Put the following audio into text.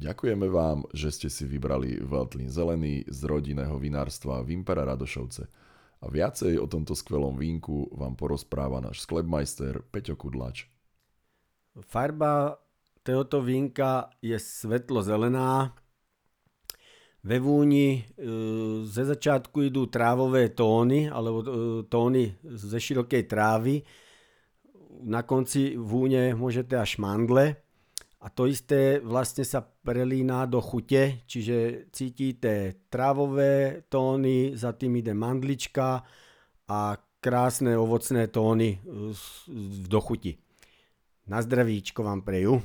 Ďakujeme vám, že ste si vybrali Veltlín zelený z rodinného vinárstva Vimpera Radošovce. A viacej o tomto skvelom vínku vám porozpráva náš sklepmajster Peťo Kudlač. Farba tohoto vínka je svetlo zelená. Ve vúni e, ze začátku idú trávové tóny, alebo e, tóny ze širokej trávy. Na konci vúne môžete až mandle a to isté vlastne sa prelína do chute, čiže cítite trávové tóny, za tým ide mandlička a krásne ovocné tóny do chuti. Na zdravíčko vám preju.